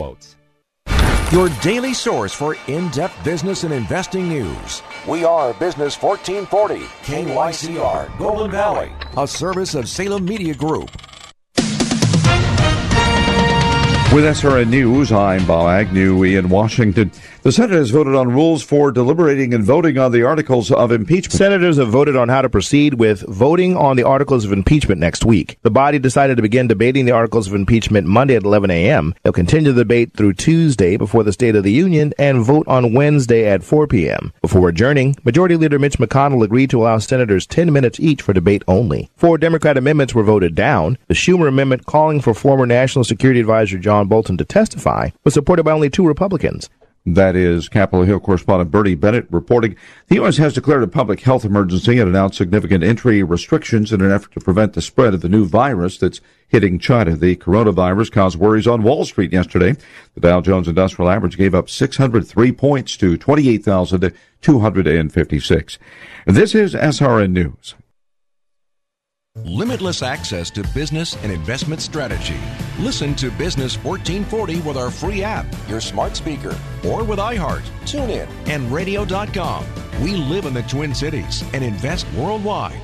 Quotes. Your daily source for in depth business and investing news. We are Business 1440, KYCR, Golden Valley, a service of Salem Media Group. With SRN News, I'm Bob Agnew We in Washington. The Senate has voted on rules for deliberating and voting on the articles of impeachment. Senators have voted on how to proceed with voting on the articles of impeachment next week. The body decided to begin debating the articles of impeachment Monday at 11 a.m. They'll continue the debate through Tuesday before the State of the Union and vote on Wednesday at 4 p.m. Before adjourning, Majority Leader Mitch McConnell agreed to allow senators 10 minutes each for debate only. Four Democrat amendments were voted down. The Schumer amendment calling for former National Security Advisor John Bolton to testify was supported by only two Republicans. That is Capitol Hill correspondent Bernie Bennett reporting. The U.S. has declared a public health emergency and announced significant entry restrictions in an effort to prevent the spread of the new virus that's hitting China. The coronavirus caused worries on Wall Street yesterday. The Dow Jones Industrial Average gave up 603 points to 28,256. This is SRN News. Limitless access to business and investment strategy. Listen to Business 1440 with our free app, your smart speaker, or with iHeart, TuneIn, and radio.com. We live in the Twin Cities and invest worldwide.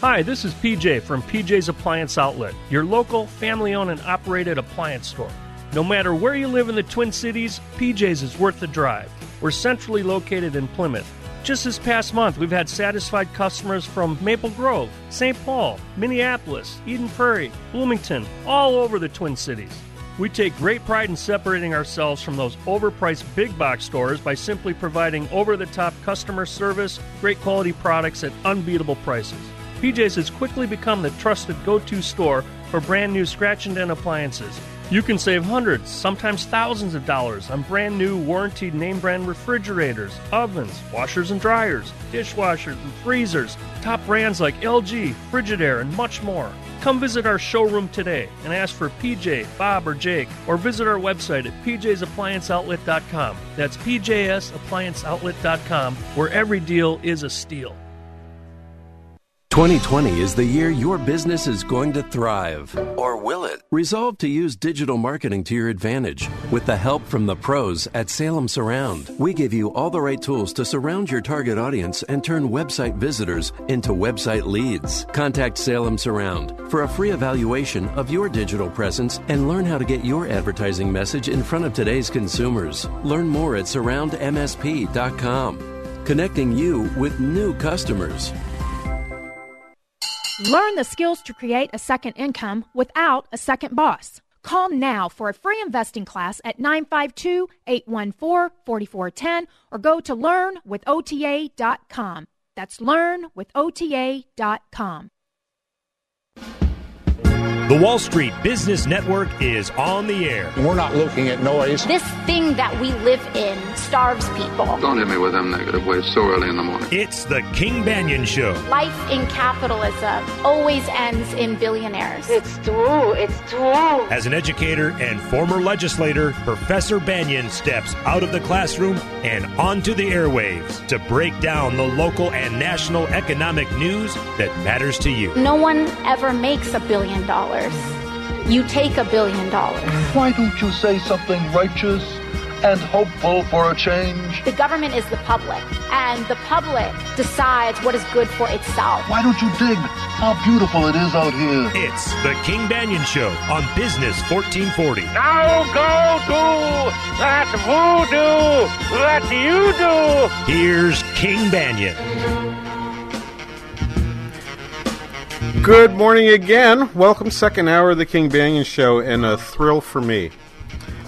Hi, this is PJ from PJ's Appliance Outlet, your local family owned and operated appliance store. No matter where you live in the Twin Cities, PJ's is worth the drive. We're centrally located in Plymouth. Just this past month, we've had satisfied customers from Maple Grove, St. Paul, Minneapolis, Eden Prairie, Bloomington, all over the Twin Cities. We take great pride in separating ourselves from those overpriced big box stores by simply providing over the top customer service, great quality products at unbeatable prices. PJ's has quickly become the trusted go to store for brand new scratch and dent appliances. You can save hundreds, sometimes thousands of dollars on brand new warranted name brand refrigerators, ovens, washers and dryers, dishwashers and freezers, top brands like LG, Frigidaire, and much more. Come visit our showroom today and ask for PJ, Bob, or Jake, or visit our website at pjsapplianceoutlet.com. That's pjsapplianceoutlet.com, where every deal is a steal. 2020 is the year your business is going to thrive. Or will it? Resolve to use digital marketing to your advantage. With the help from the pros at Salem Surround, we give you all the right tools to surround your target audience and turn website visitors into website leads. Contact Salem Surround for a free evaluation of your digital presence and learn how to get your advertising message in front of today's consumers. Learn more at surroundmsp.com. Connecting you with new customers. Learn the skills to create a second income without a second boss. Call now for a free investing class at 952 814 4410 or go to learnwithota.com. That's learnwithota.com. The Wall Street Business Network is on the air. We're not looking at noise. This thing that we live in starves people. Don't hit me with them negative ways so early in the morning. It's the King Banaian Show. Life in capitalism always ends in billionaires. It's true. It's true. As an educator and former legislator, Professor Banaian steps out of the classroom and onto the airwaves to break down the local and national economic news that matters to you. No one ever makes a billion dollars. You take a billion dollars. Why don't you say something righteous and hopeful for a change? The government is the public, and the public decides what is good for itself. Why don't you dig how beautiful it is out here? It's the King Banaian Show on Business 1440. Now go do that voodoo that you do. Here's King Banaian. Good morning again. Welcome, second hour of the King Banaian Show, and a thrill for me.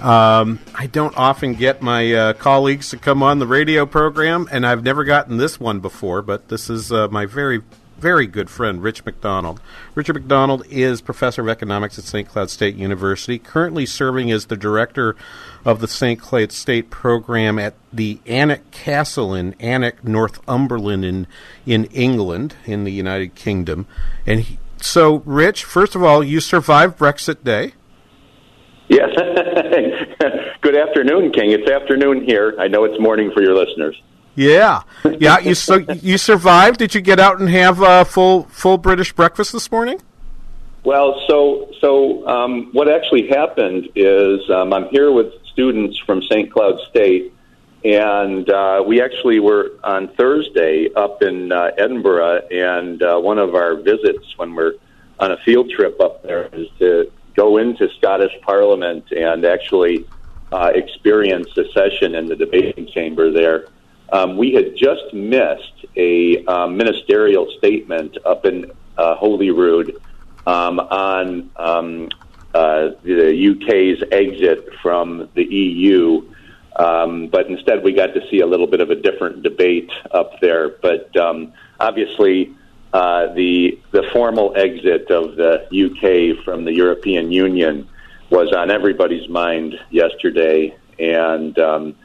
Um, I don't often get my uh, colleagues to come on the radio program, and I've never gotten this one before, but this is uh, my very, very good friend, Rich McDonald. Richard McDonald is professor of economics at St. Cloud State University, currently serving as the director of the St. Cloud State program at the Alnwick Castle in Alnwick, Northumberland, in in England, in the United Kingdom. And he, so, Rich, first of all, you survived Brexit Day. Yes. Good afternoon, King. It's afternoon here. I know it's morning for your listeners. Yeah, yeah. You so you survived. Did you get out and have a full full British breakfast this morning? Well, so so um, what actually happened is um, I'm here with students from St. Cloud State, and uh, we actually were on Thursday up in uh, Edinburgh, and uh, one of our visits when we're on a field trip up there is to go into Scottish Parliament and actually uh, experience a session in the debating chamber there. Um, we had just missed a um, ministerial statement up in uh, Holyrood um, on um, uh, the UK's exit from the EU. Um, but instead, we got to see a little bit of a different debate up there. But um, obviously, uh, the the formal exit of the UK from the European Union was on everybody's mind yesterday, and um,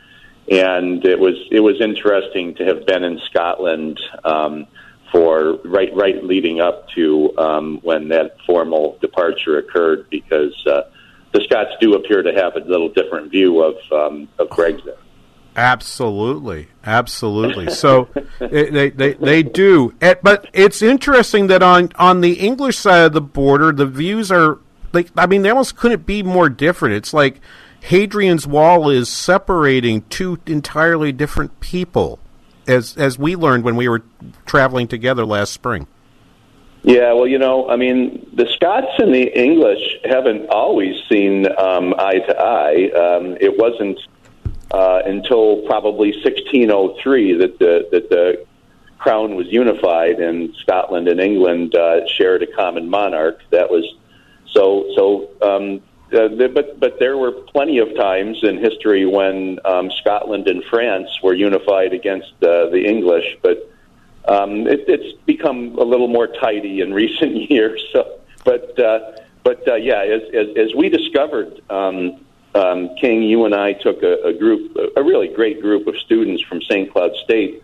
and it was it was interesting to have been in Scotland um, for right right leading up to um, when that formal departure occurred, because uh, the Scots do appear to have a little different view of um, of Brexit. Absolutely, absolutely. So they, they they do, but it's interesting that on on the English side of the border, the views are like I mean they almost couldn't be more different. It's like Hadrian's Wall is separating two entirely different people, as as we learned when we were traveling together last spring. Yeah, well, you know, I mean, the Scots and the English haven't always seen um, eye to eye. Um, it wasn't uh, until probably 1603 that the that the crown was unified and Scotland and England uh, shared a common monarch. That was so so. Um, uh, but but there were plenty of times in history when um, Scotland and France were unified against uh, the English, but um, it, it's become a little more tidy in recent years. So, but uh, but uh, yeah, as, as as we discovered um, um, King, you and I took a, a group, a really great group of students from St. Cloud State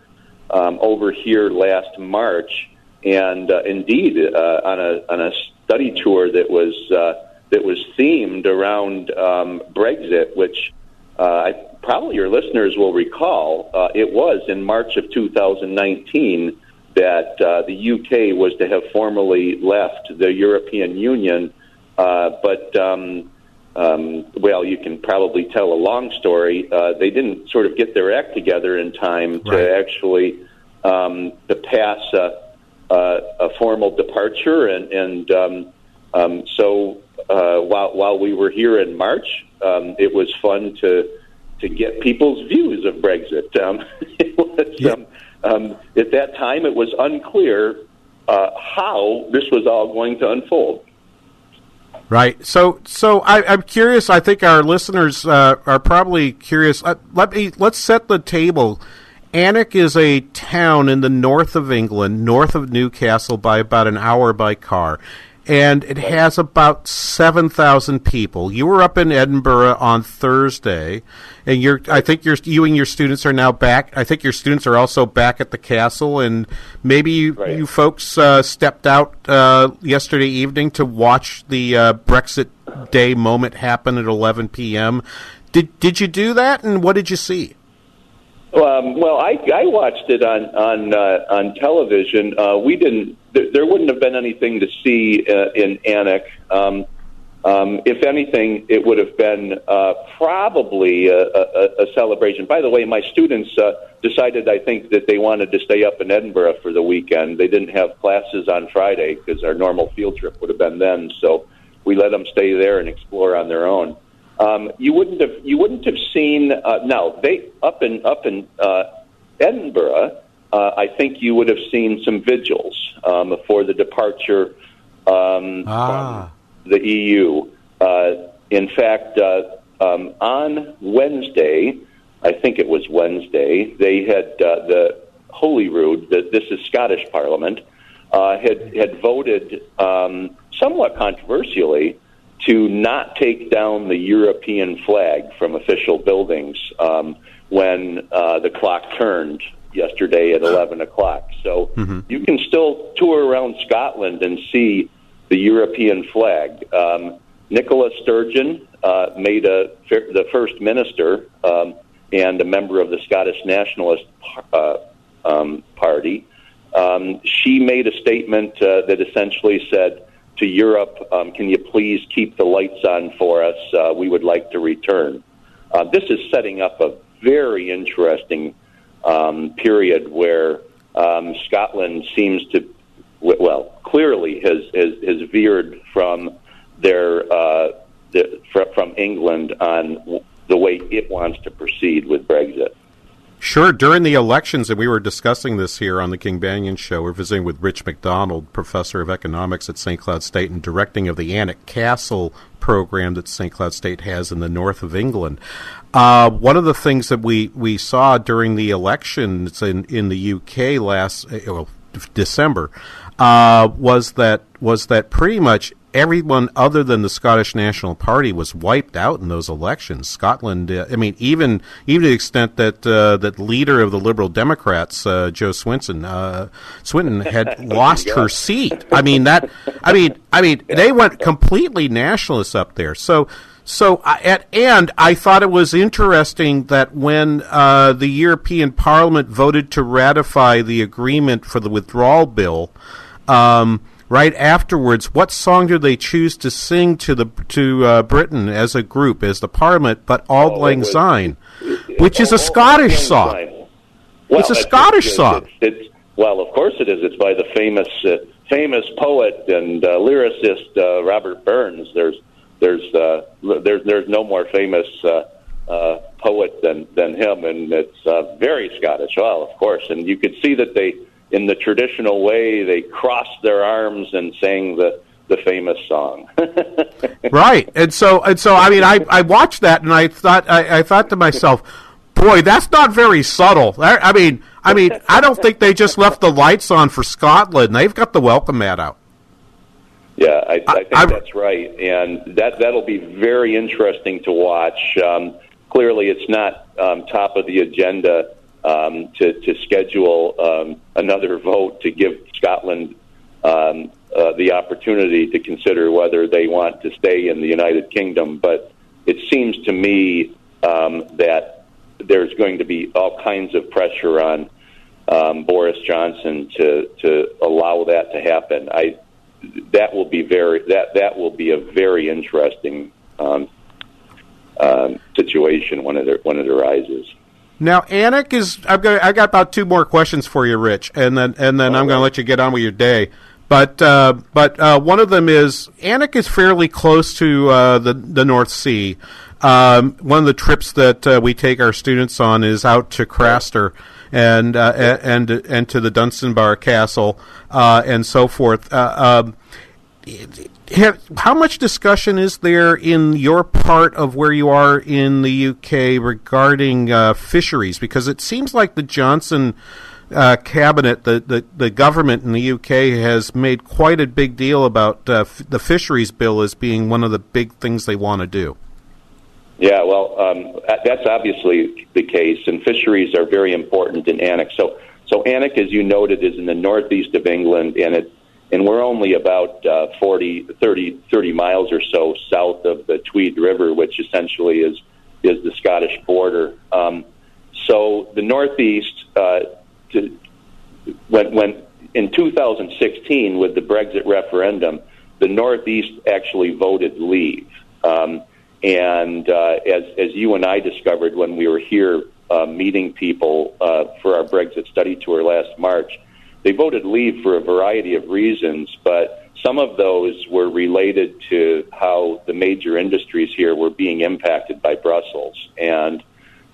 um, over here last March, and uh, indeed uh, on a on a study tour that was uh, that was themed around um, Brexit, which uh, I, probably your listeners will recall. Uh, it was in March of 2019 that uh, the UK was to have formally left the European Union, uh, but um, um, well, you can probably tell a long story. Uh, they didn't sort of get their act together in time to actually um, to pass a, a, a formal departure, and, and um, um, so uh, while while we were here in March, um, it was fun to to get people's views of Brexit. Um, it was, um, um, at that time, it was unclear uh, how this was all going to unfold. Right. So, so I, I'm curious. I think our listeners uh, are probably curious. Uh, let me let's set the table. Alnwick is a town in the north of England, north of Newcastle, by about an hour by car, and it has about seven thousand people. You were up in Edinburgh on Thursday, and you're. I think you're, you and your students are now back. I think your students are also back at the castle, and maybe you, you folks uh, stepped out uh, yesterday evening to watch the uh, Brexit Day moment happen at 11 p.m. Did did you do that, and what did you see? Um, well, I, I watched it on on uh, on television. Uh, we didn't. There, there wouldn't have been anything to see uh, in Alnwick. Um, um, if anything, it would have been uh, probably a, a, a celebration. By the way, my students uh, decided, I think, that they wanted to stay up in Edinburgh for the weekend. They didn't have classes on Friday because our normal field trip would have been then. So we let them stay there and explore on their own. Um, you wouldn't have you wouldn't have seen uh, no they up in up in uh, Edinburgh. Uh, I think you would have seen some vigils um, for the departure um, Ah. from the EU. Uh, in fact, uh, um, on Wednesday, I think it was Wednesday, they had uh, the Holyrood. The, this is Scottish Parliament. uh, had had voted um, somewhat controversially to not take down the European flag from official buildings um, when uh, the clock turned yesterday at 11 o'clock. So Mm-hmm. you can still tour around Scotland and see the European flag. Um, Nicola Sturgeon uh, made a, the first minister um, and a member of the Scottish Nationalist uh, um, Party. Um, she made a statement uh, that essentially said to Europe, um, "Can you please keep the lights on for us? Uh, we would like to return." Uh, this is setting up a very interesting um, period where um, Scotland seems to, well, clearly has has, has veered from their uh, the, from England on the way it wants to proceed with Brexit. Sure. During the elections, and we were discussing this here on the King Banaian Show, we're visiting with Rich McDonald, professor of economics at St. Cloud State and directing of the Alnwick Castle program that St. Cloud State has in the north of England. Uh, one of the things that we, we saw during the elections in, in the UK last uh, well, December uh, was that was that pretty much everyone other than the Scottish National Party was wiped out in those elections. Scotland, uh, I mean, even even to the extent that uh, that leader of the Liberal Democrats, uh, Jo Swinson, uh, Swinton, had lost her seat. I mean that. I mean, I mean, they went completely nationalist up there. So. So, at, and I thought it was interesting that when uh, the European Parliament voted to ratify the agreement for the withdrawal bill, um, right afterwards, what song do they choose to sing to the to uh, Britain as a group, as the Parliament? But "Auld Oh, Lang Syne," which is a Scottish song. Well, It's a Scottish it's- song. It's, it's, well, of course it is. It's by the famous uh, famous poet and uh, lyricist uh, Robert Burns. There's there's uh, there's there's no more famous uh, uh, poet than than him, and it's uh, very Scottish. Well, of course, and you could see that they, in the traditional way, they crossed their arms and sang the the famous song. right. And so and so i mean i i watched that and i thought i, I thought to myself boy that's not very subtle. I, I mean i mean i don't think they just left the lights on for scotland. They've got the welcome mat out. Yeah, I, I think that's right, and that that'll be very interesting to watch. Um, clearly, it's not um, top of the agenda um, to to schedule um, another vote to give Scotland um, uh, the opportunity to consider whether they want to stay in the United Kingdom. But it seems to me um, that there's going to be all kinds of pressure on um, Boris Johnson to to allow that to happen. I that will be very that that will be a very interesting um, um, situation when it when it arises. Now Alnwick is i've got i got about two more questions for you rich and then and then i'm going to let you get on with your day but uh, but uh, one of them is Alnwick is fairly close to uh, the the North Sea. Um, one of the trips that uh, we take our students on is out to Craster and uh, and and to the Dunstanburgh Castle uh, and so forth. Uh, um, how much discussion is there in your part of where you are in the UK regarding uh, fisheries? Because it seems like the Johnson uh, cabinet, the, the the government in the UK has made quite a big deal about uh, f- the fisheries bill as being one of the big things they want to do. Yeah, well, um, that's obviously the case, and fisheries are very important in Alnwick. So, so Alnwick, as you noted, is in the northeast of England, and it and we're only about uh, 40, 30, 30 miles or so south of the Tweed River, which essentially is is the Scottish border. Um, so the northeast, uh, when when in 2016 with the Brexit referendum, the northeast actually voted leave. Um, and uh, as, as you and I discovered when we were here uh, meeting people uh, for our Brexit study tour last March, they voted leave for a variety of reasons, but some of those were related to how the major industries here were being impacted by Brussels. And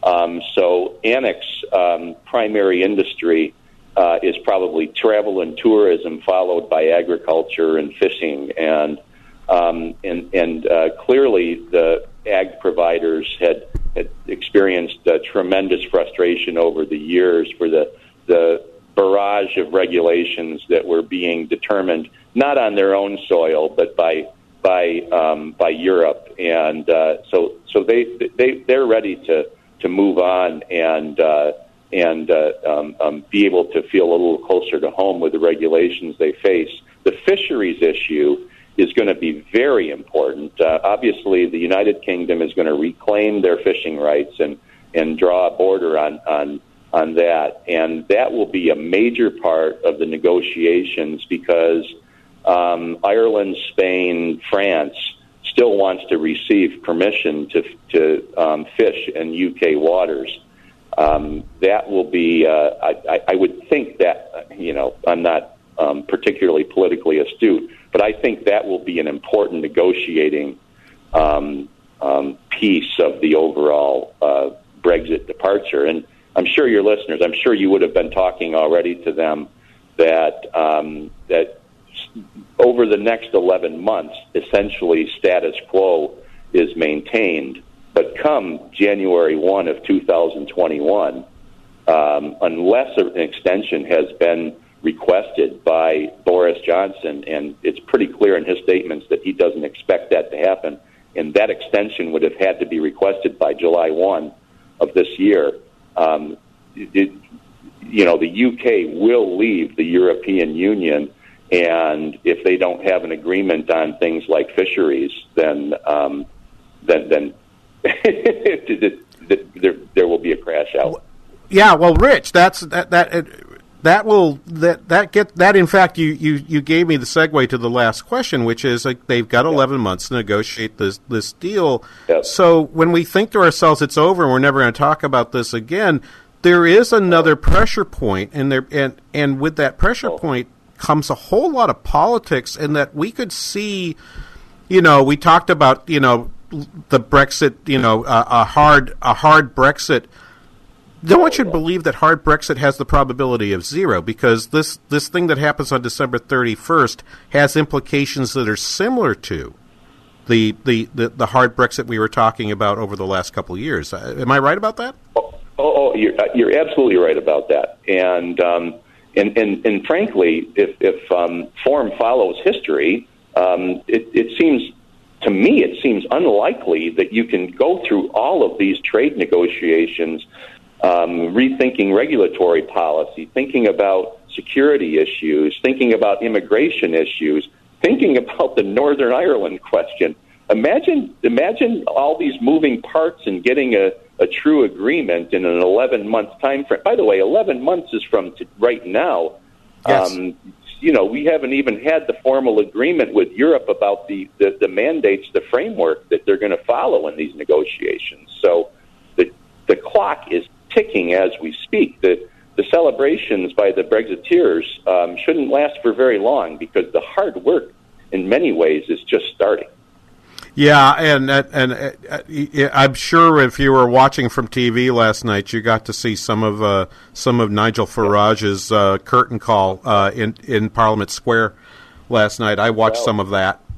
um, so Alnwick's um, primary industry uh, is probably travel and tourism, followed by agriculture and fishing. And um, and and uh, clearly the ag providers had had experienced uh, tremendous frustration over the years for the the barrage of regulations that were being determined not on their own soil, but by by um, by Europe, and uh, so so they they they're ready to to move on and uh, and uh, um, um, be able to feel a little closer to home with the regulations they face. The fisheries issue is going to be very important. Uh, obviously, the United Kingdom is going to reclaim their fishing rights and and draw a border on on on that, and that will be a major part of the negotiations because um, Ireland, Spain, France still wants to receive permission to to um, fish in UK waters. Um, that will be. Uh, I, I would think that you know I'm not um, particularly politically astute, but I think that will be an important negotiating um, um, piece of the overall uh, Brexit departure. And I'm sure your listeners, I'm sure you would have been talking already to them that um, that over the next 11 months, essentially status quo is maintained. But come January 1 of 2021, um, unless an extension has been requested by Boris Johnson, and it's pretty clear in his statements that he doesn't expect that to happen, and that extension would have had to be requested by July 1 of this year. Um, it, you know, the UK will leave the European Union and if they don't have an agreement on things like fisheries, then um, then then there there will be a crash out. Yeah, well, Rich, that's that that that will that that get that. In fact, you you you gave me the segue to the last question, which is like they've got eleven months to negotiate this this deal. So when we think to ourselves, it's over, and we're never going to talk about this again. There is another pressure point, and there and and with that pressure point comes a whole lot of politics, and that we could see. You know, we talked about you know the Brexit. You know, uh, a hard a hard Brexit. No one should believe that hard Brexit has the probability of zero because this this thing that happens on December thirty first has implications that are similar to the, the, the, the hard Brexit we were talking about over the last couple of years. Uh, am I right about that? Oh, oh you're, uh, you're absolutely right about that. And um, and, and, and frankly, if, if um, form follows history, um, it, it seems to me it seems unlikely that you can go through all of these trade negotiations, um, rethinking regulatory policy, thinking about security issues, thinking about immigration issues, thinking about the Northern Ireland question. Imagine, imagine all these moving parts and getting a, a true agreement in an 11 month time frame. By the way, 11 months is from t- right now. Yes. Um, you know, we haven't even had the formal agreement with Europe about the, the, the mandates, the framework that they're going to follow in these negotiations. So the, the clock is ticking as we speak. The, the celebrations by the Brexiteers um, shouldn't last for very long because the hard work, in many ways, is just starting. Yeah, and and, uh, I'm sure if you were watching from TV last night, you got to see some of uh, some of Nigel Farage's uh, curtain call uh, in in Parliament Square last night. I watched Well- some of that.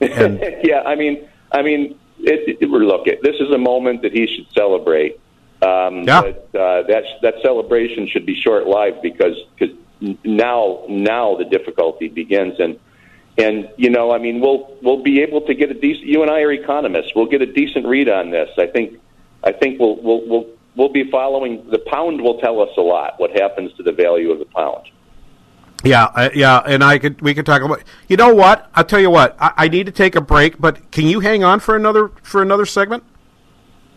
And yeah, I mean, I mean, it, it, look, it, this is a moment that he should celebrate. Um, Yeah. But uh, that that celebration should be short lived because because now now the difficulty begins and. And you know, I mean, we'll we'll be able to get a decent. You and I are economists. We'll get a decent read on this. I think. I think we'll we'll we'll we'll be following. The pound will tell us a lot. What happens to the value of the pound? yeah, uh, yeah, and I could we could talk about. You know what? I'll tell you what. I, I need to take a break, but can you hang on for another for another segment?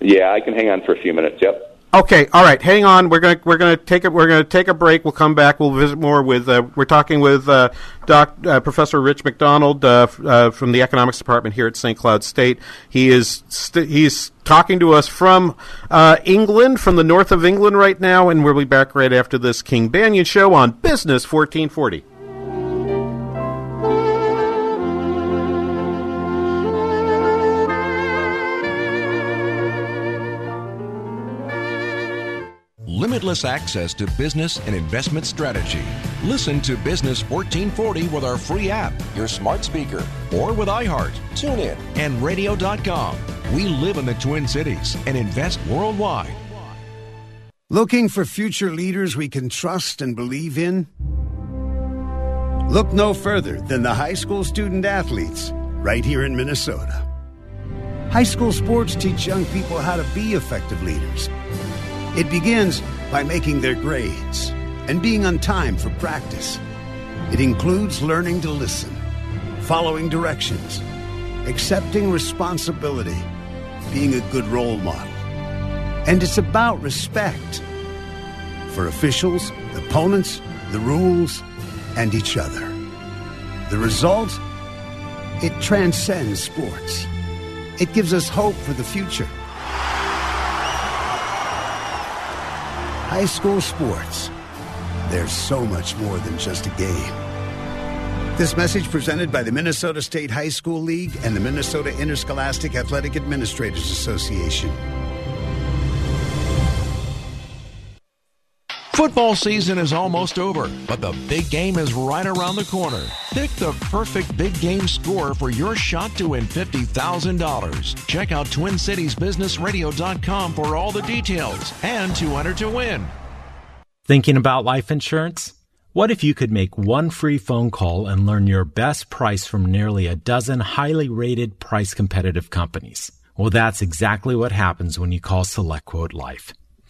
Yeah, I can hang on for a few minutes. Yep. Okay, all right. Hang on. We're gonna we're gonna take a we're gonna take a break. We'll come back. We'll visit more with. Uh, we're talking with uh, Doc uh, Professor Rich McDonald uh, uh, from the economics department here at St. Cloud State. He is st- he's talking to us from uh, England, from the north of England right now, and we'll be back right after this King Banaian show on Business fourteen forty. Limitless access to business and investment strategy. Listen to Business 1440 with our free app, your smart speaker, or with iHeart, TuneIn, and radio.com. We live in the Twin Cities and invest worldwide. Looking for future leaders we can trust and believe in? Look no further than the high school student athletes right here in Minnesota. High school sports teach young people how to be effective leaders. It begins by making their grades and being on time for practice. It includes learning to listen, following directions, accepting responsibility, being a good role model. And it's about respect for officials, opponents, the rules, and each other. The result? It transcends sports. It gives us hope for the future. High school sports. There's so much more than just a game. This message presented by the Minnesota State High School League and the Minnesota Interscholastic Athletic Administrators Association. Football season is almost over, but the big game is right around the corner. Pick the perfect big game score for your shot to win $50,000. Check out TwinCitiesBusinessRadio.com for all the details and to enter to win. Thinking about life insurance? What if you could make one free phone call and learn your best price from nearly a dozen highly rated price competitive companies? Well, that's exactly what happens when you call SelectQuote Life.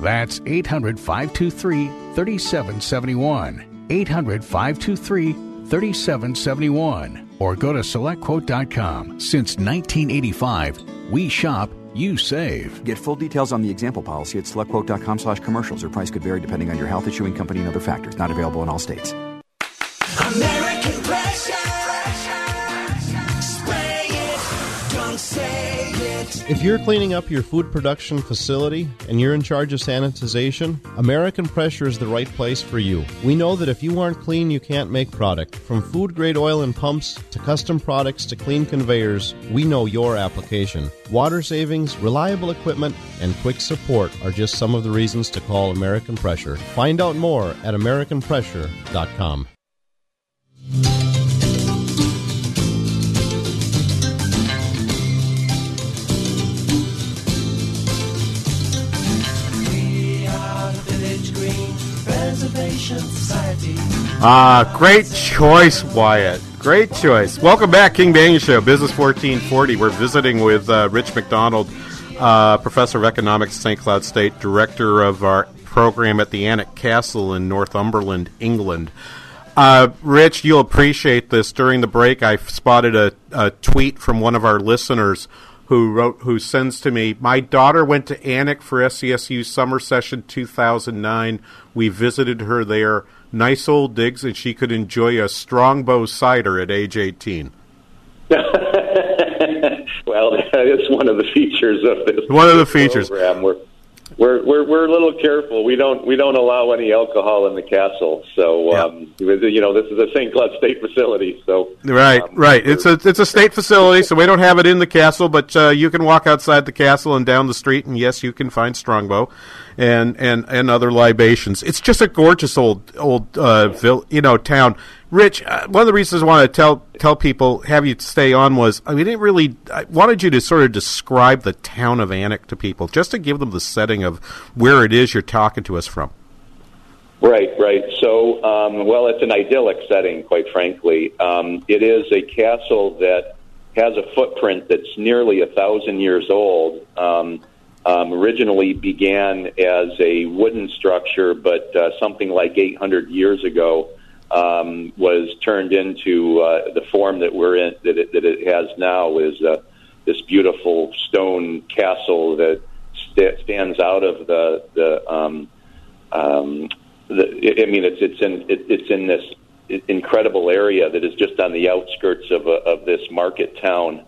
That's 800 523 3771. 800 523 3771 or go to selectquote.com. Since 1985, we shop, you save. Get full details on the example policy at selectquote.com slash commercials. Or price could vary depending on your health issuing company and other factors. Not available in all states. American Spray If you're cleaning up your food production facility and you're in charge of sanitization, American Pressure is the right place for you. We know that if you aren't clean, you can't make product. From food grade oil and pumps to custom products to clean conveyors, we know your application. Water savings, reliable equipment, and quick support are just some of the reasons to call American Pressure. Find out more at AmericanPressure.com. Ah, great choice, Wyatt. Great choice. Welcome back, King Banaian Show, Business 1440. We're visiting with uh, Rich McDonald, uh, Professor of Economics at St. Cloud State, Director of our program at the Alnwick Castle in Northumberland, England. Uh, Rich, you'll appreciate this. During the break, I spotted a, a tweet from one of our listeners who wrote, who sends to me, "My daughter went to Alnwick for SCSU summer session 2009. We visited her there. Nice old digs, and she could enjoy a strongbow cider at age 18." well, that is one of the features of this. One of the features. Program. We're, we're we're we're a little careful. We don't we don't allow any alcohol in the castle. So um, you know, this is a St. Cloud State facility. So Right, um, right. It's a it's a state facility, so we don't have it in the castle, but uh, you can walk outside the castle and down the street, and yes, you can find Strongbow, and and and other libations. It's just a gorgeous old old uh, vil- you know town. Rich, uh, one of the reasons I wanted to tell tell people have you stay on was I didn't really I wanted you to sort of describe the town of Alnwick to people, just to give them the setting of where it is you're talking to us from. Right, right. So, um, well, it's an idyllic setting, quite frankly. Um, it is a castle that has a footprint that's nearly a thousand years old. Um, um, originally began as a wooden structure, but uh, something like 800 years ago um, was turned into uh, the form that we're in that it, that it has now is uh, this beautiful stone castle that st- stands out of the the. Um, um, the I mean, it's it's in it, it's in this incredible area that is just on the outskirts of a, of this market town,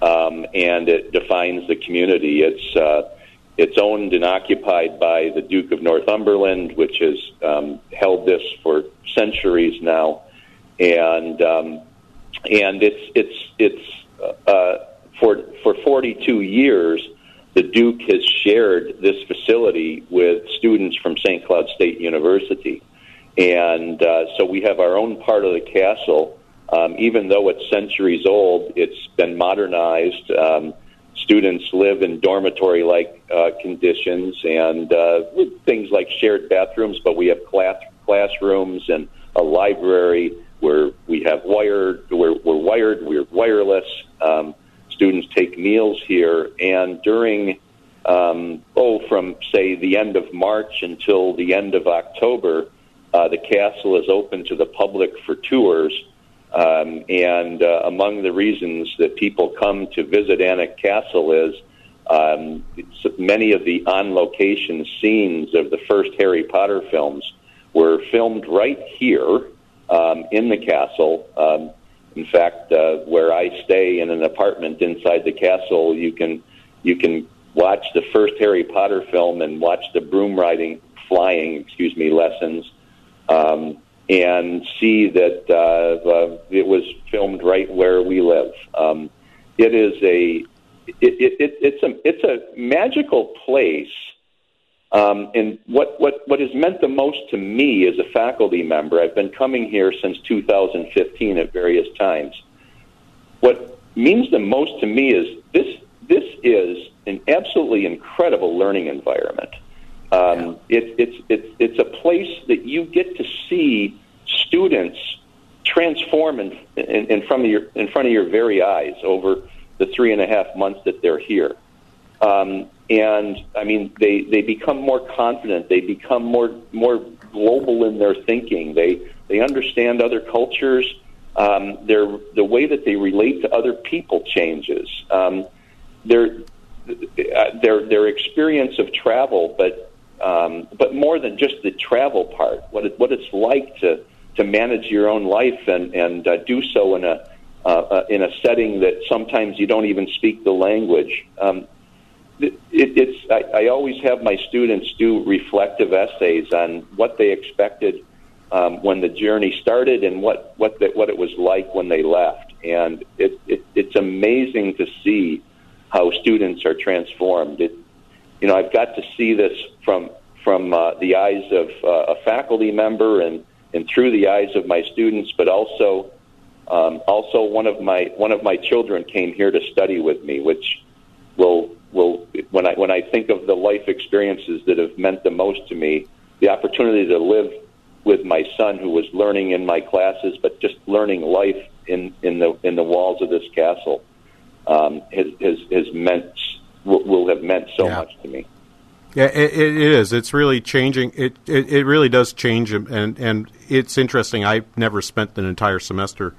um, and it defines the community. It's uh, it's owned and occupied by the Duke of Northumberland, which has um, held this for centuries now, and um, and it's it's it's uh, for for 42 years. The Duke has shared this facility with students from St. Cloud State University, and uh, so we have our own part of the castle. Um, even though it's centuries old, it's been modernized. Um, students live in dormitory like uh, conditions and uh, things like shared bathrooms, but we have class classrooms and a library where we have wired, we're, we're wired, we're wireless. Um, students take meals here, and during um, oh, from say the end of March until the end of October, uh, the castle is open to the public for tours. Um, and uh, among the reasons that people come to visit Alnwick Castle is um, many of the on location scenes of the first Harry Potter films were filmed right here um, in the castle. Um, in fact, uh, where I stay in an apartment inside the castle, you can you can watch the first Harry Potter film and watch the broom riding, flying, excuse me, lessons. Um, and see that uh, uh, it was filmed right where we live. Um, it is a it, it, it, it's a it's a magical place. Um, and what, what, what has meant the most to me as a faculty member, I've been coming here since 2015 at various times. What means the most to me is this, this is an absolutely incredible learning environment. Um, it, it's, it's, it's a place that you get to see students transform in, in, in, front of your, in front of your very eyes over the three and a half months that they're here. Um, and I mean, they, they become more confident. They become more more global in their thinking. They they understand other cultures. Um, their the way that they relate to other people changes. Um, their their their experience of travel, but um, but more than just the travel part, what it, what it's like to to manage your own life and and uh, do so in a uh, uh, in a setting that sometimes you don't even speak the language. Um, it, it's I, I always have my students do reflective essays on what they expected um, when the journey started and what what the, what it was like when they left, and it, it it's amazing to see how students are transformed. It, you know, I've got to see this from from uh, the eyes of uh, a faculty member and and through the eyes of my students, but also um, also one of my one of my children came here to study with me, which will will when I when I think of the life experiences that have meant the most to me, the opportunity to live with my son who was learning in my classes, but just learning life in in the in the walls of this castle um, has, has has meant will, will have meant so Yeah. much to me. Yeah, it, it is. It's really changing. It, it it really does change, and and it's interesting. I've never spent an entire semester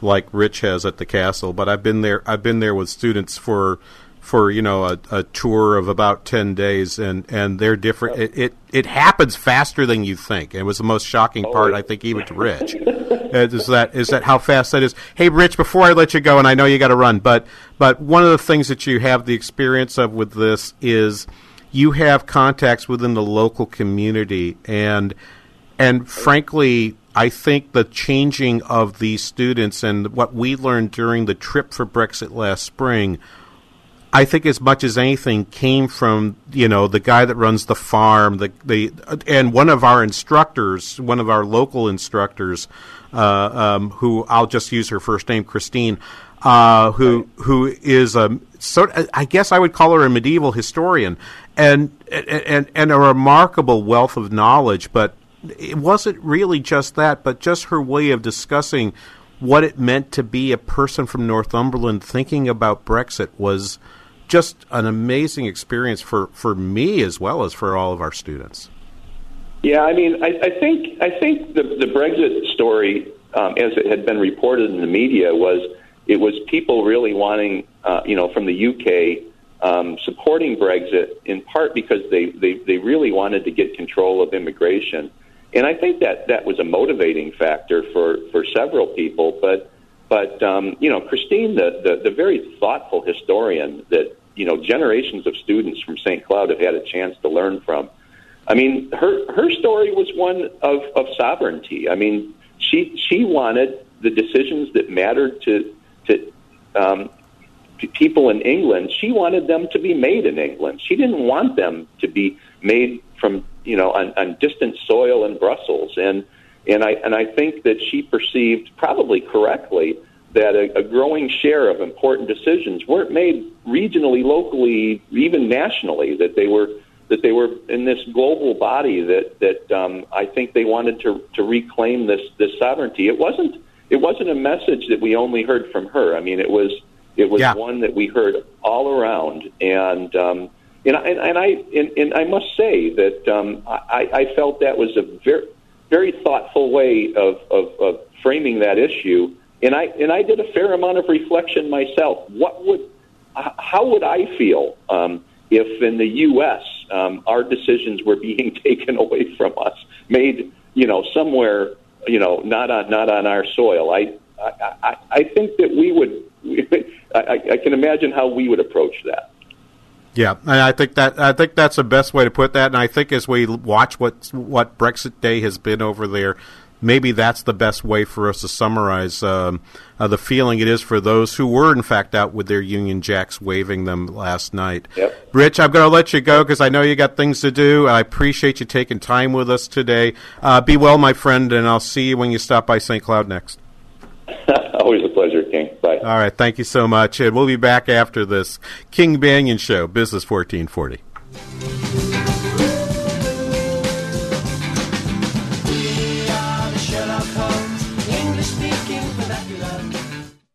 like Rich has at the castle, but I've been there. I've been there with students for for you know a, a tour of about ten days, and and they're different. It, it it happens faster than you think. It was the most shocking oh, part, I think, even to Rich. Is that is that how fast that is? Hey, Rich, before I let you go, and I know you got to run, but but one of the things that you have the experience of with this is you have contacts within the local community and and frankly I think the changing of these students and what we learned during the trip for Brexit last spring I think as much as anything came from you know the guy that runs the farm the the and one of our instructors one of our local instructors uh, um, who I'll just use her first name Christine uh, who who is a sort I guess I would call her a medieval historian and and and a remarkable wealth of knowledge but it wasn't really just that but just her way of discussing what it meant to be a person from Northumberland thinking about Brexit was just an amazing experience for, for me as well as for all of our students. Yeah, I mean, I, I think I think the, the Brexit story, um, as it had been reported in the media, was it was people really wanting, uh, you know, from the UK um, supporting Brexit in part because they, they they really wanted to get control of immigration, and I think that that was a motivating factor for for several people. But but um, you know, Christine, the, the the very thoughtful historian that you know generations of students from St. Cloud have had a chance to learn from I mean, her her story was one of, of sovereignty. I mean, she she wanted the decisions that mattered to to um, people in England. She wanted them to be made in England. She didn't want them to be made from you know on, on distant soil in Brussels. And and I and I think that she perceived probably correctly that a, a growing share of important decisions weren't made regionally, locally, even nationally. That they were that they were in this global body that that um, I think they wanted to to reclaim this this sovereignty. It wasn't it wasn't a message that we only heard from her. I mean, it was it was Yeah. one that we heard all around, and um, and, and, and I and, and I must say that um, I, I felt that was a very very thoughtful way of, of, of framing that issue, and I and I did a fair amount of reflection myself. What would how would I feel um, if in the U.S. Um, our decisions were being taken away from us, made you know somewhere you know not on not on our soil? I I, I, think that we would. I, I can imagine how we would approach that. Yeah, and I think that I think that's the best way to put that. And I think as we watch what what Brexit Day has been over there, maybe that's the best way for us to summarize um, uh, the feeling it is for those who were in fact out with their Union Jacks waving them last night. Yep. Rich, I'm going to let you go because I know you got things to do. I appreciate you taking time with us today. Uh, be well, my friend, and I'll see you when you stop by St. Cloud next. Always a pleasure, King. Bye. All right, thank you so much, and we'll be back after this King Banaian Show, Business 1440.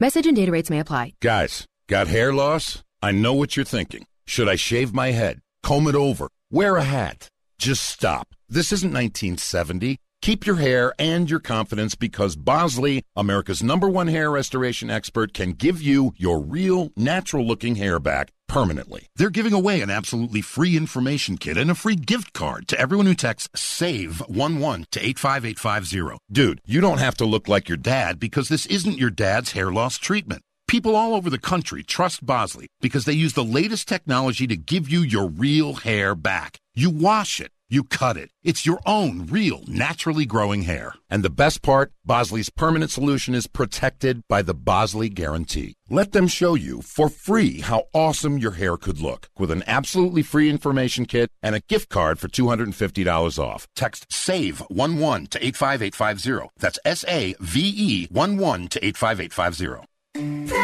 Message and data rates may apply. Guys, got hair loss? I know what you're thinking. Should I shave my head? Comb it over? Wear a hat? Just stop. This isn't 1970. Keep your hair and your confidence because Bosley, America's number one hair restoration expert, can give you your real, natural looking hair back permanently. They're giving away an absolutely free information kit and a free gift card to everyone who texts SAVE11 to 85850. Dude, you don't have to look like your dad because this isn't your dad's hair loss treatment. People all over the country trust Bosley because they use the latest technology to give you your real hair back. You wash it. You cut it. It's your own real, naturally growing hair. And the best part, Bosley's permanent solution is protected by the Bosley Guarantee. Let them show you for free how awesome your hair could look with an absolutely free information kit and a gift card for $250 off. Text SAVE11 to 85850. That's S A V E 11 to 85850.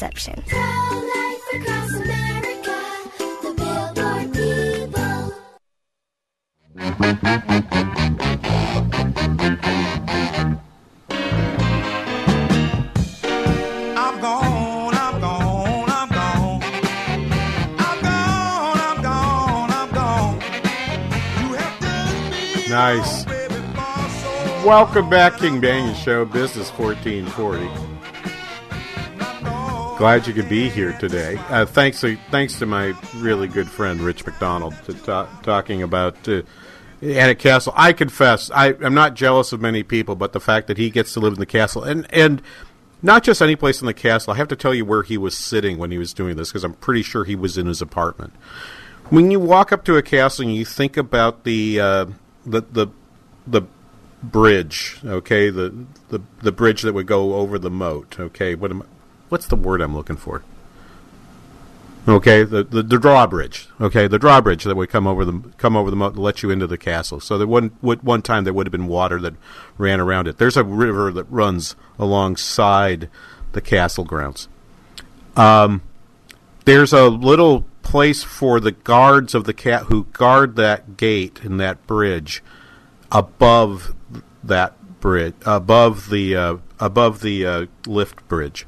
misconceptions. Nice. Welcome back, King Banaian Show, Business 1440. Glad you could be here today. Uh, thanks, to, thanks to my really good friend Rich McDonald to ta- talking about uh, Alnwick Castle. I confess, I, I'm not jealous of many people, but the fact that he gets to live in the castle and and not just any place in the castle. I have to tell you where he was sitting when he was doing this because I'm pretty sure he was in his apartment. When you walk up to a castle and you think about the uh, the the the bridge, okay, the, the the bridge that would go over the moat, okay. What am what's the word I'm looking for? Okay, the, the the drawbridge. Okay, the drawbridge that would come over the come over the moat to let you into the castle. So there one one time there would have been water that ran around it. There's a river that runs alongside the castle grounds. Um, there's a little place for the guards of the cat who guard that gate and that bridge above that bridge, above the uh, above the uh, lift bridge,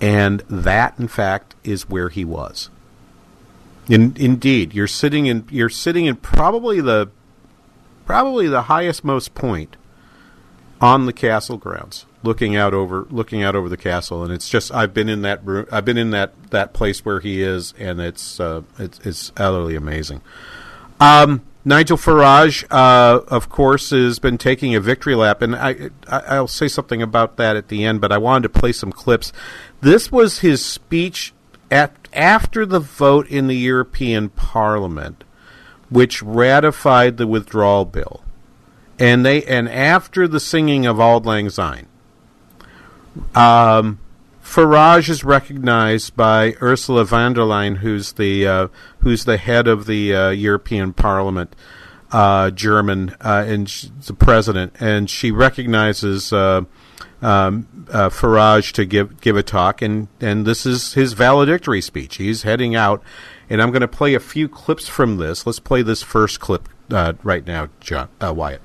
and that, in fact, is where he was. In, indeed, you're sitting in you're sitting in probably the probably the highest most point on the castle grounds, looking out over looking out over the castle, and it's just I've been in that room, I've been in that that place where he is, and it's uh, it's it's utterly amazing. Um, Nigel Farage, uh, of course, has been taking a victory lap, and I, I will say something about that at the end. But I wanted to play some clips. This was his speech at after the vote in the European Parliament, which ratified the withdrawal bill and they and after the singing of Auld Lang Syne, um, Farage is recognized by Ursula von der Leyen, who's the uh, who's the head of the uh, European Parliament, uh, German, uh, and the president, and she recognizes. Uh, um, uh, Farage to give give a talk, and, and this is his valedictory speech. He's heading out, and I'm going to play a few clips from this. Let's play this first clip right now, John Wyatt.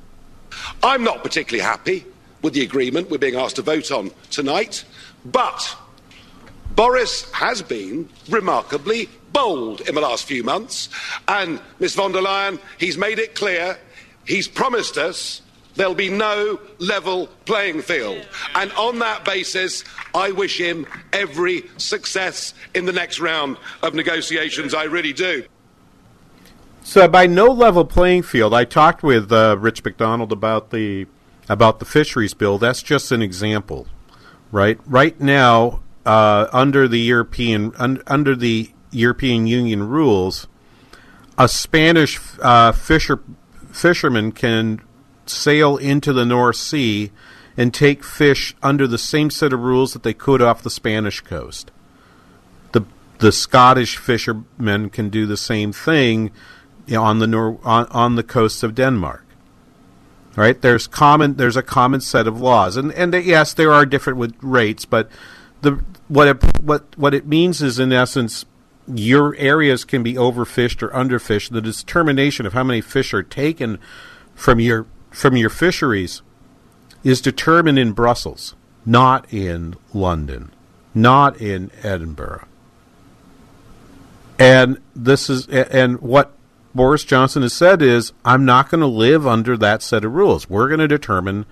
I'm not particularly happy with the agreement we're being asked to vote on tonight, but Boris has been remarkably bold in the last few months, and Ms von der Leyen, he's made it clear, he's promised us there'll be no level playing field. And on that basis, I wish him every success in the next round of negotiations. I really do. So by no level playing field, I talked with uh, Rich McDonald about the about the fisheries bill. That's just an example, right? Right now, uh, under the European un, under the European Union rules, a Spanish uh, fisher fisherman can sail into the North Sea and take fish under the same set of rules that they could off the Spanish coast. The the Scottish fishermen can do the same thing on the nor- on, on the coast of Denmark. Right? There's common there's a common set of laws, and and yes, there are different with rates, but the what it, what what it means is in essence your areas can be overfished or underfished. The determination of how many fish are taken from your from your fisheries is determined in Brussels, not in London, not in Edinburgh. And this is and what Boris Johnson has said is, I'm not going to live under that set of rules. We're going to determine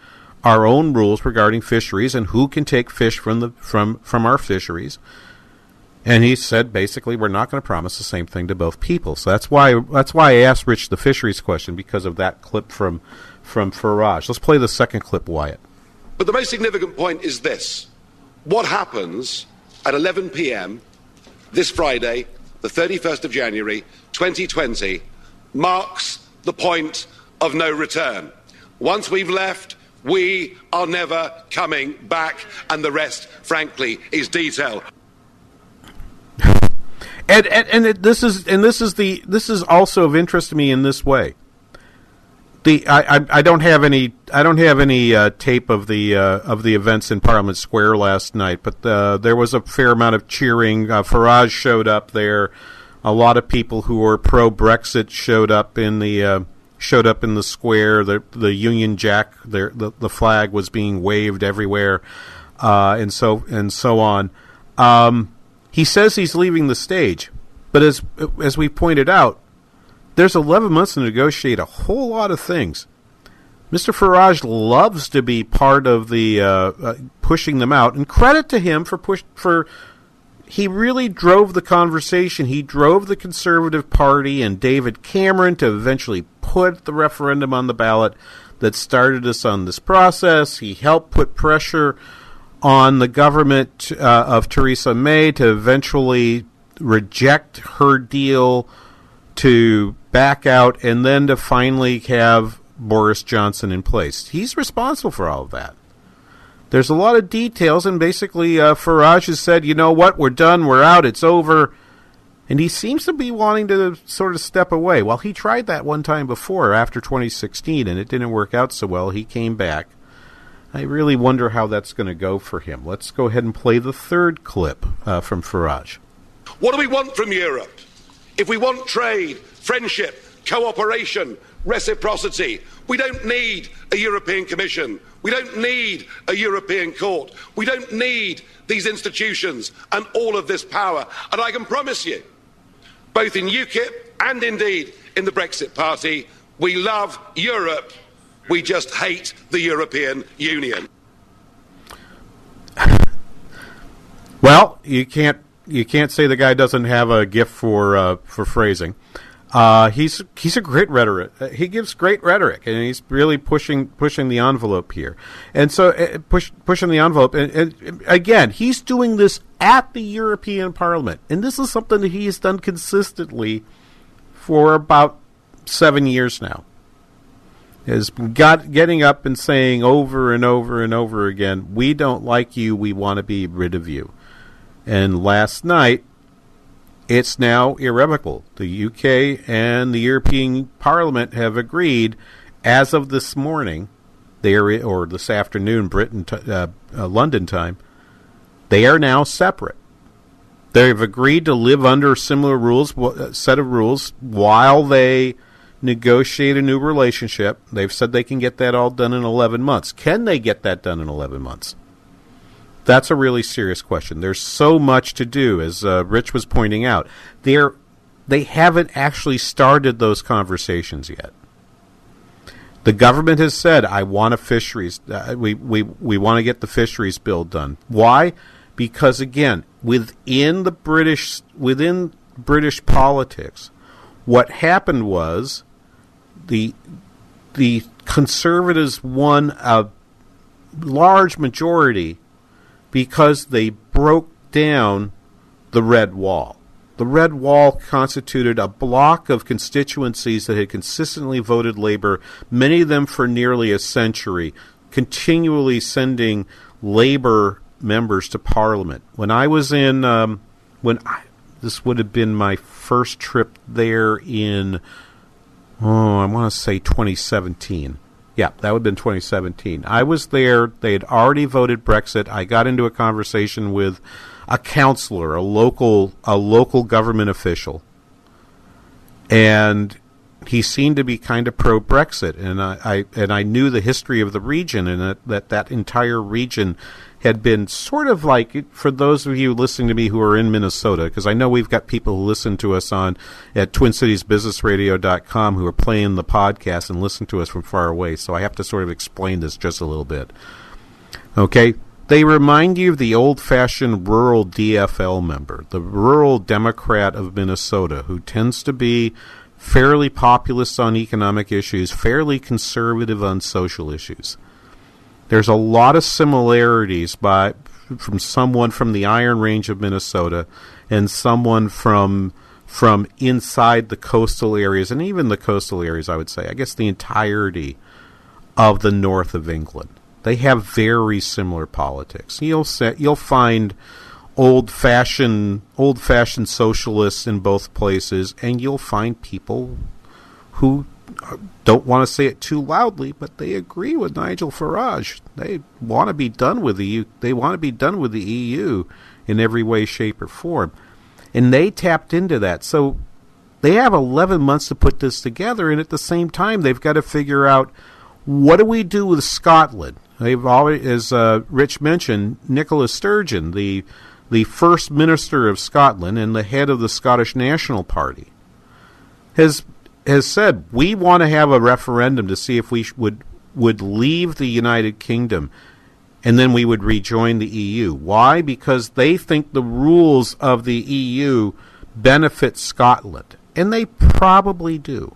our own rules regarding fisheries and who can take fish from the from from our fisheries. And he said basically we're not going to promise the same thing to both people. So that's why that's why I asked Rich the fisheries question because of that clip from from Farage. Let's play the second clip, Wyatt. But the most significant point is this: what happens at 11 p.m. this Friday, the 31st of January, 2020 marks the point of no return. Once we've left, we are never coming back, and the rest, frankly, is detail. And and, and it, this is and this is the this is also of interest to me in this way. The I, I, I don't have any I don't have any uh, tape of the uh, of the events in Parliament Square last night, but uh, there was a fair amount of cheering. Uh, Farage showed up there a lot of people who were pro Brexit showed up in the uh, showed up in the square. The the Union Jack, the the, the flag was being waved everywhere, uh, and so and so on. Um, he says he's leaving the stage, but as as we pointed out, there's 11 months to negotiate a whole lot of things. Mr. Farage loves to be part of the uh, uh, pushing them out, and credit to him for push for. He really drove the conversation. He drove the Conservative Party and David Cameron to eventually put the referendum on the ballot that started us on this process. He helped put pressure on the government uh, of Theresa May to eventually reject her deal, to back out, and then to finally have Boris Johnson in place. He's responsible for all of that. There's a lot of details, and basically, uh, Farage has said, you know what, we're done, we're out, it's over. And he seems to be wanting to sort of step away. Well, he tried that one time before after 2016, and it didn't work out so well. He came back. I really wonder how that's going to go for him. Let's go ahead and play the third clip uh, from Farage. What do we want from Europe? If we want trade, friendship, cooperation, reciprocity, we don't need a European Commission. We don't need a European Court. We don't need these institutions and all of this power. And I can promise you, both in UKIP and indeed in the Brexit Party, we love Europe. We just hate the European Union. Well, you can't you can't say the guy doesn't have a gift for uh, for phrasing. Uh, he's he's a great rhetoric. Uh, he gives great rhetoric, and he's really pushing pushing the envelope here. And so uh, push, pushing the envelope. And, and, again, he's doing this at the European Parliament, and this is something that he has done consistently for about seven years now. Has got getting up and saying over and over and over again, "We don't like you. We want to be rid of you." And last night, it's now irrevocable. The UK and the European Parliament have agreed, as of this morning, they are, or this afternoon, Britain, t- uh, uh, London time, they are now separate. They've agreed to live under similar rules, uh, set of rules, while they negotiate a new relationship. They've said they can get that all done in 11 months. Can they get that done in 11 months? That's a really serious question. There's so much to do, as uh, Rich was pointing out. They're, they haven't actually started those conversations yet. The government has said, "I want a fisheries. Uh, we we we want to get the fisheries bill done." Why? Because again, within the British within British politics, what happened was the the conservatives won a large majority because they broke down the red wall. The red wall constituted a block of constituencies that had consistently voted Labor, many of them for nearly a century, continually sending Labor members to Parliament. When I was in, um, when I, this would have been my first trip there in, oh, I want to say 2017. Yeah, that would have been 2017. I was there. They had already voted Brexit. I got into a conversation with a councillor, a local, a local government official, and he seemed to be kind of pro Brexit, and I, I, and I knew the history of the region and that, that that entire region had been sort of like for those of you listening to me who are in Minnesota, because I know we've got people who listen to us on at TwinCitiesBusinessRadio.com who are playing the podcast and listen to us from far away. So I have to sort of explain this just a little bit. Okay, they remind you of the old-fashioned rural DFL member, the rural Democrat of Minnesota, who tends to be fairly populist on economic issues, fairly conservative on social issues. There's a lot of similarities by from someone from the Iron Range of Minnesota and someone from from inside the coastal areas and even the coastal areas I would say. I guess the entirety of the north of England. They have very similar politics. You'll you'll find old fashioned old fashioned socialists in both places and you'll find people who don't want to say it too loudly, but they agree with Nigel Farage. They want to be done with the EU. They want to be done with the EU in every way, shape, or form, and they tapped into that. So they have 11 months to put this together, and at the same time, they've got to figure out what do we do with Scotland. They've already, as uh, Rich mentioned, Nicola Sturgeon, the the first minister of Scotland and the head of the Scottish National Party, has has said we want to have a referendum to see if we sh- would would leave the United Kingdom and then we would rejoin the EU. Why? Because they think the rules of the EU benefit Scotland. And they probably do.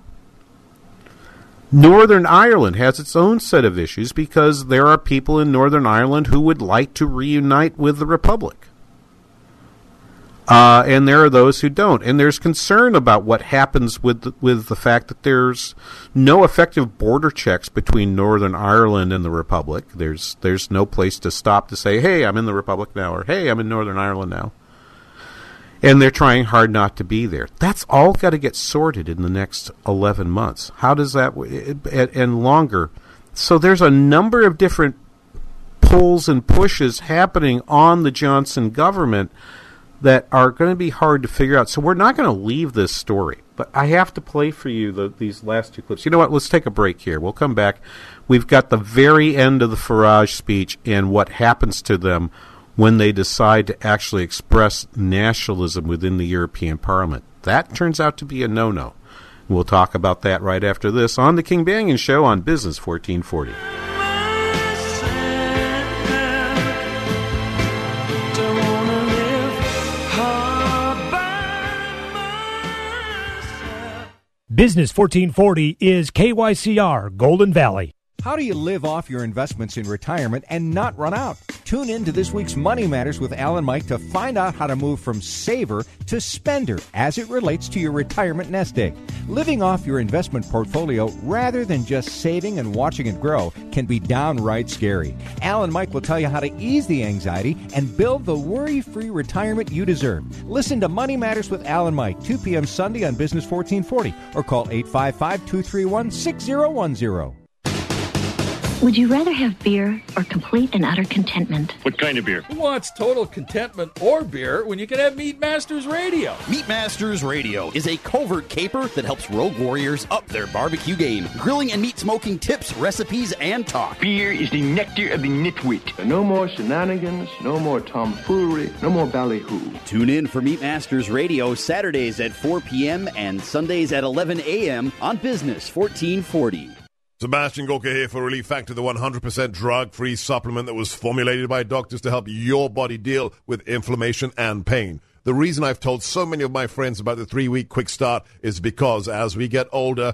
Northern Ireland has its own set of issues because there are people in Northern Ireland who would like to reunite with the Republic. Uh, and there are those who don't. And there's concern about what happens with the, with the fact that there's no effective border checks between Northern Ireland and the Republic. There's there's no place to stop to say, "Hey, I'm in the Republic now," or "Hey, I'm in Northern Ireland now." And they're trying hard not to be there. That's all got to get sorted in the next 11 months. How does that and longer? So there's a number of different pulls and pushes happening on the Johnson government that are going to be hard to figure out. So we're not going to leave this story, but I have to play for you the, these last two clips. You know what? Let's take a break here. We'll come back. We've got the very end of the Farage speech and what happens to them when they decide to actually express nationalism within the European Parliament. That turns out to be a no-no. We'll talk about that right after this on the King Banaian Show on Business 1440. Business 1440 is KYCR Golden Valley. How do you live off your investments in retirement and not run out? Tune in to this week's Money Matters with Alan Mike to find out how to move from saver to spender as it relates to your retirement nest egg. Living off your investment portfolio rather than just saving and watching it grow can be downright scary. Alan Mike will tell you how to ease the anxiety and build the worry free retirement you deserve. Listen to Money Matters with Alan Mike, 2 p.m. Sunday on Business 1440 or call 855 231 6010. Would you rather have beer or complete and utter contentment? What kind of beer? Who wants total contentment or beer when you can have Meat Masters Radio? Meat Masters Radio is a covert caper that helps rogue warriors up their barbecue game. Grilling and meat smoking tips, recipes, and talk. Beer is the nectar of the nitwit. No more shenanigans, no more tomfoolery, no more ballyhoo. Tune in for Meat Masters Radio Saturdays at 4 p.m. and Sundays at 11 a.m. on Business 1440. Sebastian Gorka here for Relief Factor, the 100% drug free supplement that was formulated by doctors to help your body deal with inflammation and pain. The reason I've told so many of my friends about the three week quick start is because as we get older,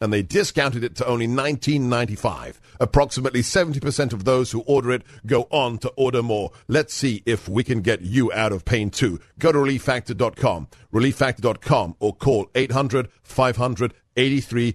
and they discounted it to only $19.95. Approximately 70% of those who order it go on to order more. Let's see if we can get you out of pain too. Go to relieffactor.com, relieffactor.com, or call 800 500 83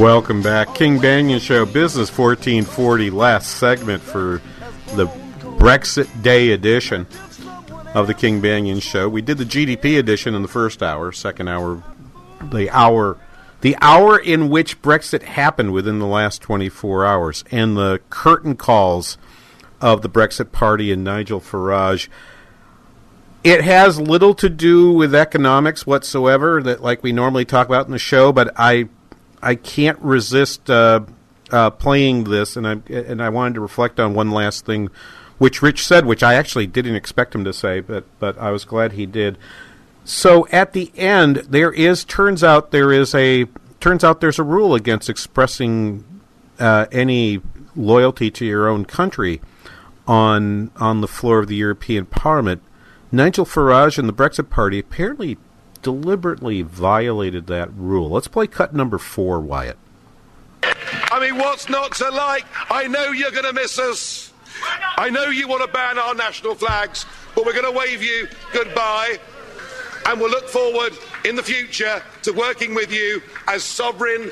Welcome back. King Banaian Show, Business 1440, last segment for the Brexit Day edition of the King Banaian Show. We did the GDP edition in the first hour, second hour, the hour the hour in which Brexit happened within the last 24 hours and the curtain calls of the Brexit Party and Nigel Farage. It has little to do with economics whatsoever, that like we normally talk about in the show. But I, I can't resist uh, uh, playing this, and I and I wanted to reflect on one last thing, which Rich said, which I actually didn't expect him to say, but but I was glad he did. So at the end, there is turns out there is a turns out there's a rule against expressing uh, any loyalty to your own country on on the floor of the European Parliament. Nigel Farage and the Brexit Party apparently deliberately violated that rule. Let's play cut number four, Wyatt. I mean, what's not to like? I know you're going to miss us. I know you want to ban our national flags, but we're going to wave you goodbye. And we'll look forward in the future to working with you as sovereign.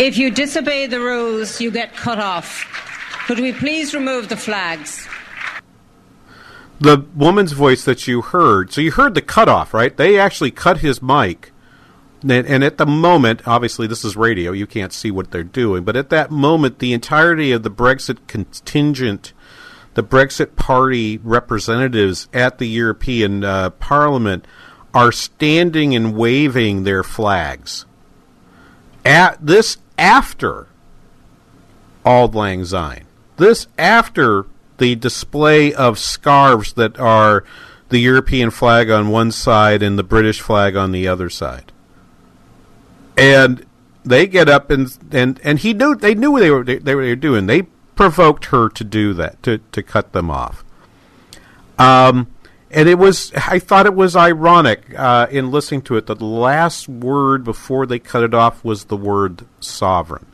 If you disobey the rules, you get cut off. Could we please remove the flags? The woman's voice that you heard, so you heard the cutoff, right? They actually cut his mic. And, and at the moment, obviously, this is radio, you can't see what they're doing, but at that moment, the entirety of the Brexit contingent, the Brexit Party representatives at the European uh, Parliament, are standing and waving their flags. At this after Auld Lang Syne. This after the display of scarves that are the European flag on one side and the British flag on the other side. And they get up and and and he knew they knew what they were they, they were doing. They provoked her to do that to to cut them off. Um, and it was I thought it was ironic uh, in listening to it that the last word before they cut it off was the word sovereign.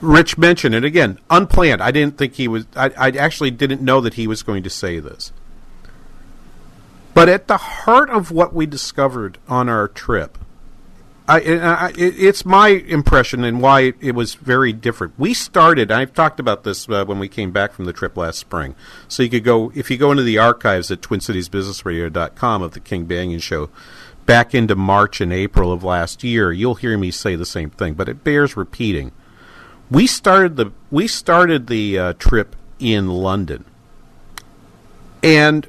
Rich mentioned it again, unplanned. I didn't think he was. I, I actually didn't know that he was going to say this. But at the heart of what we discovered on our trip, I, I, it's my impression and why it was very different. We started. I've talked about this uh, when we came back from the trip last spring. So you could go if you go into the archives at TwinCitiesBusinessRadio.com of the King Banaian Show back into March and April of last year. You'll hear me say the same thing, but it bears repeating. We started the we started the uh, trip in London, and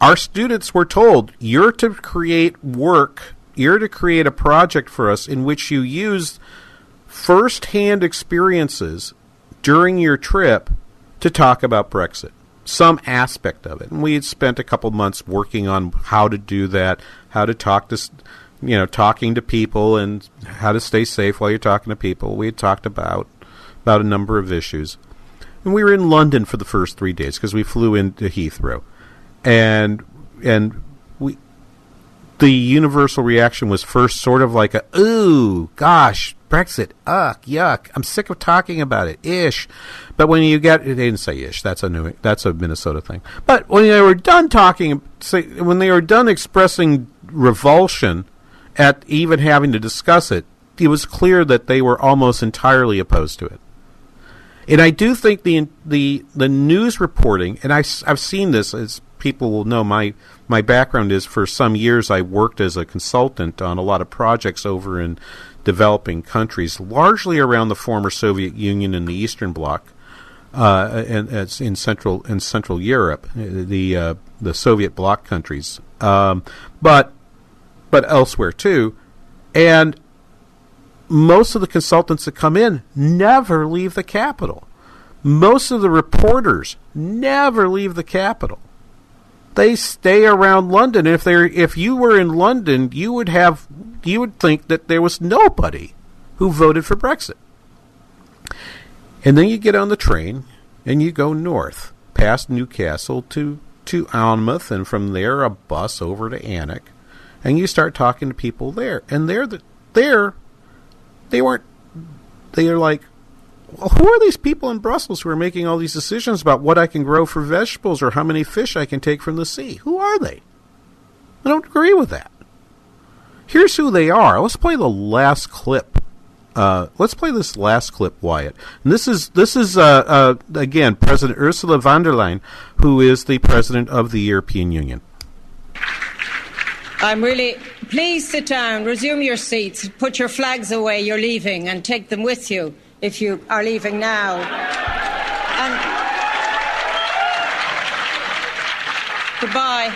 our students were told you're to create work, you're to create a project for us in which you use first-hand experiences during your trip to talk about Brexit, some aspect of it. And we had spent a couple months working on how to do that, how to talk to you know, talking to people and how to stay safe while you're talking to people. We had talked about about a number of issues, and we were in London for the first three days because we flew into Heathrow, and and we the universal reaction was first sort of like a ooh gosh Brexit ugh yuck I'm sick of talking about it ish, but when you get they didn't say ish that's a new that's a Minnesota thing, but when they were done talking say when they were done expressing revulsion at even having to discuss it, it was clear that they were almost entirely opposed to it. And I do think the the the news reporting, and I, I've seen this as people will know. My my background is for some years I worked as a consultant on a lot of projects over in developing countries, largely around the former Soviet Union and the Eastern Bloc, uh, and, and in central in Central Europe, the uh, the Soviet bloc countries, um, but but elsewhere too. And most of the consultants that come in never leave the capital. Most of the reporters never leave the capital. They stay around London. If they if you were in London, you would have you would think that there was nobody who voted for Brexit. And then you get on the train and you go north past Newcastle to to Alnmouth and from there a bus over to Alnwick and you start talking to people there, and they're the, there. They weren't. They are like, well, who are these people in Brussels who are making all these decisions about what I can grow for vegetables or how many fish I can take from the sea? Who are they? I don't agree with that. Here's who they are. Let's play the last clip. Uh, let's play this last clip, Wyatt. And this is this is uh, uh, again President Ursula von der Leyen, who is the president of the European Union. I'm really. Please sit down, resume your seats, put your flags away, you're leaving, and take them with you if you are leaving now. And. Goodbye.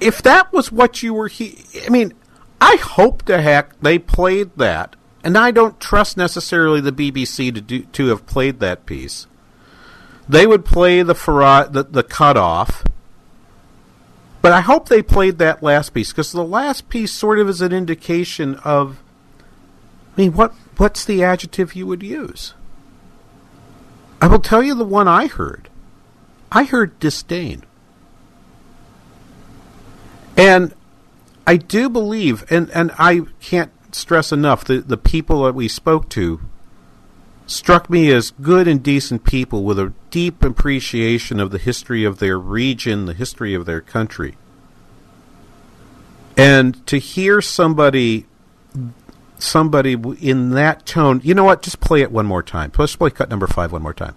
If that was what you were, he- I mean, I hope to heck they played that, and I don't trust necessarily the BBC to do to have played that piece. They would play the Farad, the, the cutoff, but I hope they played that last piece because the last piece sort of is an indication of. I mean, what what's the adjective you would use? I will tell you the one I heard. I heard disdain. And I do believe, and, and I can't stress enough, the, the people that we spoke to struck me as good and decent people with a deep appreciation of the history of their region, the history of their country. And to hear somebody somebody in that tone, you know what? Just play it one more time. Let's play cut number five one more time.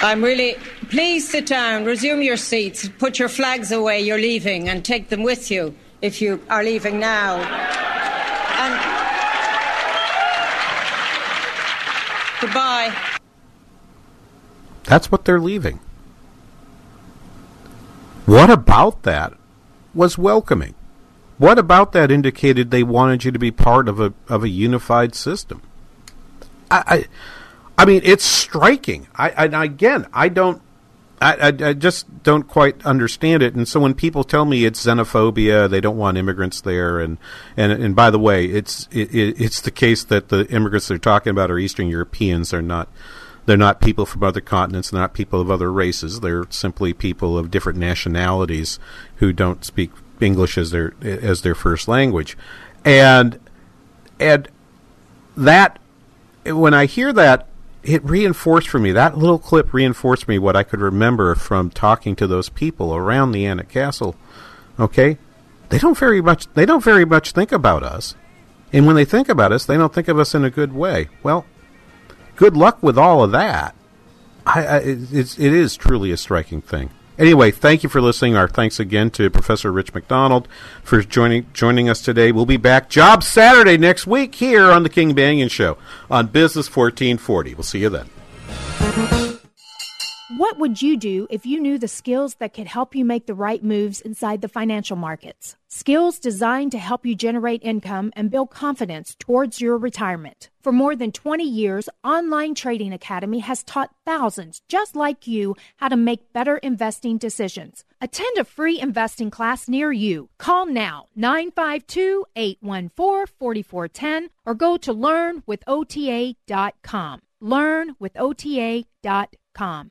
I'm really. Please sit down, resume your seats, put your flags away, you're leaving, and take them with you if you are leaving now. And. Goodbye. That's what they're leaving. What about that was welcoming? What about that indicated they wanted you to be part of a of a unified system? I, I, I mean, it's striking. I, I again, I don't, I, I, I just don't quite understand it. And so when people tell me it's xenophobia, they don't want immigrants there, and and and by the way, it's it, it's the case that the immigrants they're talking about are Eastern Europeans. They're not. They're not people from other continents. They're not people of other races. They're simply people of different nationalities who don't speak English as their as their first language, and and that when I hear that, it reinforced for me that little clip reinforced me what I could remember from talking to those people around the Alnwick Castle. Okay, they don't very much they don't very much think about us, and when they think about us, they don't think of us in a good way. Well, good luck with all of that. I, I it's, it is truly a striking thing. Anyway, thank you for listening. Our thanks again to Professor Rich McDonald for joining joining us today. We'll be back Job Saturday next week here on the King Banaian Show on Business 1440. We'll see you then. What would you do if you knew the skills that could help you make the right moves inside the financial markets? Skills designed to help you generate income and build confidence towards your retirement. For more than 20 years, Online Trading Academy has taught thousands just like you how to make better investing decisions. Attend a free investing class near you. Call now 952 814 4410 or go to learnwithota.com. Learnwithota.com.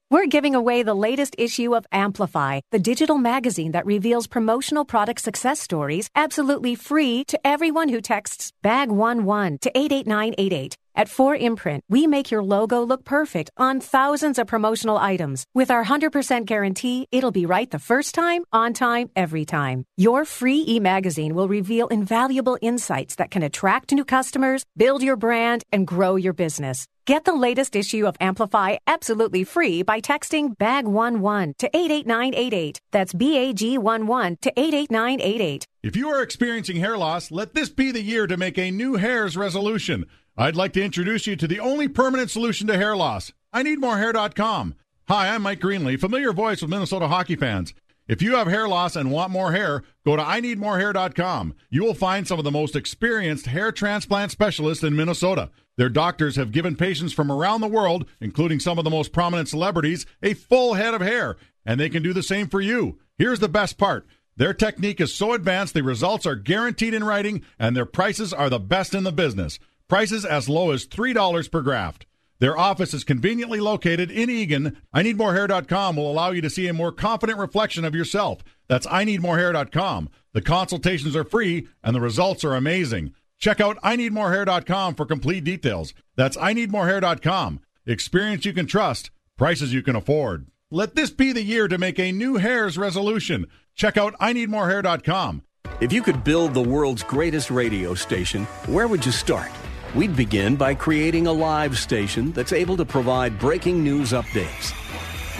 We're giving away the latest issue of Amplify, the digital magazine that reveals promotional product success stories absolutely free to everyone who texts BAG11 to 88988. At 4imprint, we make your logo look perfect on thousands of promotional items. With our 100% guarantee, it'll be right the first time, on time, every time. Your free e-magazine will reveal invaluable insights that can attract new customers, build your brand, and grow your business. Get the latest issue of Amplify absolutely free by texting BAG11 to 88988. That's BAG11 to 88988. If you are experiencing hair loss, let this be the year to make a new hairs resolution. I'd like to introduce you to the only permanent solution to hair loss. I need more hair.com. Hi, I'm Mike Greenlay, familiar voice with Minnesota hockey fans. If you have hair loss and want more hair, go to I need more hair.com. You will find some of the most experienced hair transplant specialists in Minnesota. Their doctors have given patients from around the world, including some of the most prominent celebrities, a full head of hair, and they can do the same for you. Here's the best part. Their technique is so advanced, the results are guaranteed in writing, and their prices are the best in the business. Prices as low as $3 per graft. Their office is conveniently located in Eagan. I need IneedMoreHair.com will allow you to see a more confident reflection of yourself. That's I need IneedMoreHair.com. The consultations are free and the results are amazing. Check out I-need-more-hair.com for complete details. That's I-need-more-hair.com. Experience you can trust, prices you can afford. Let this be the year to make a new hairs resolution. Check out I-need-more-hair.com. If you could build the world's greatest radio station, where would you start? We'd begin by creating a live station that's able to provide breaking news updates.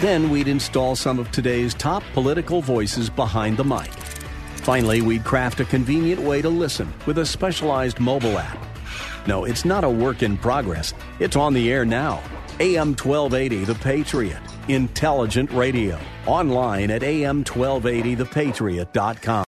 Then we'd install some of today's top political voices behind the mic. Finally, we'd craft a convenient way to listen with a specialized mobile app. No, it's not a work in progress. It's on the air now. AM 1280 The Patriot. Intelligent radio. Online at am1280thepatriot.com.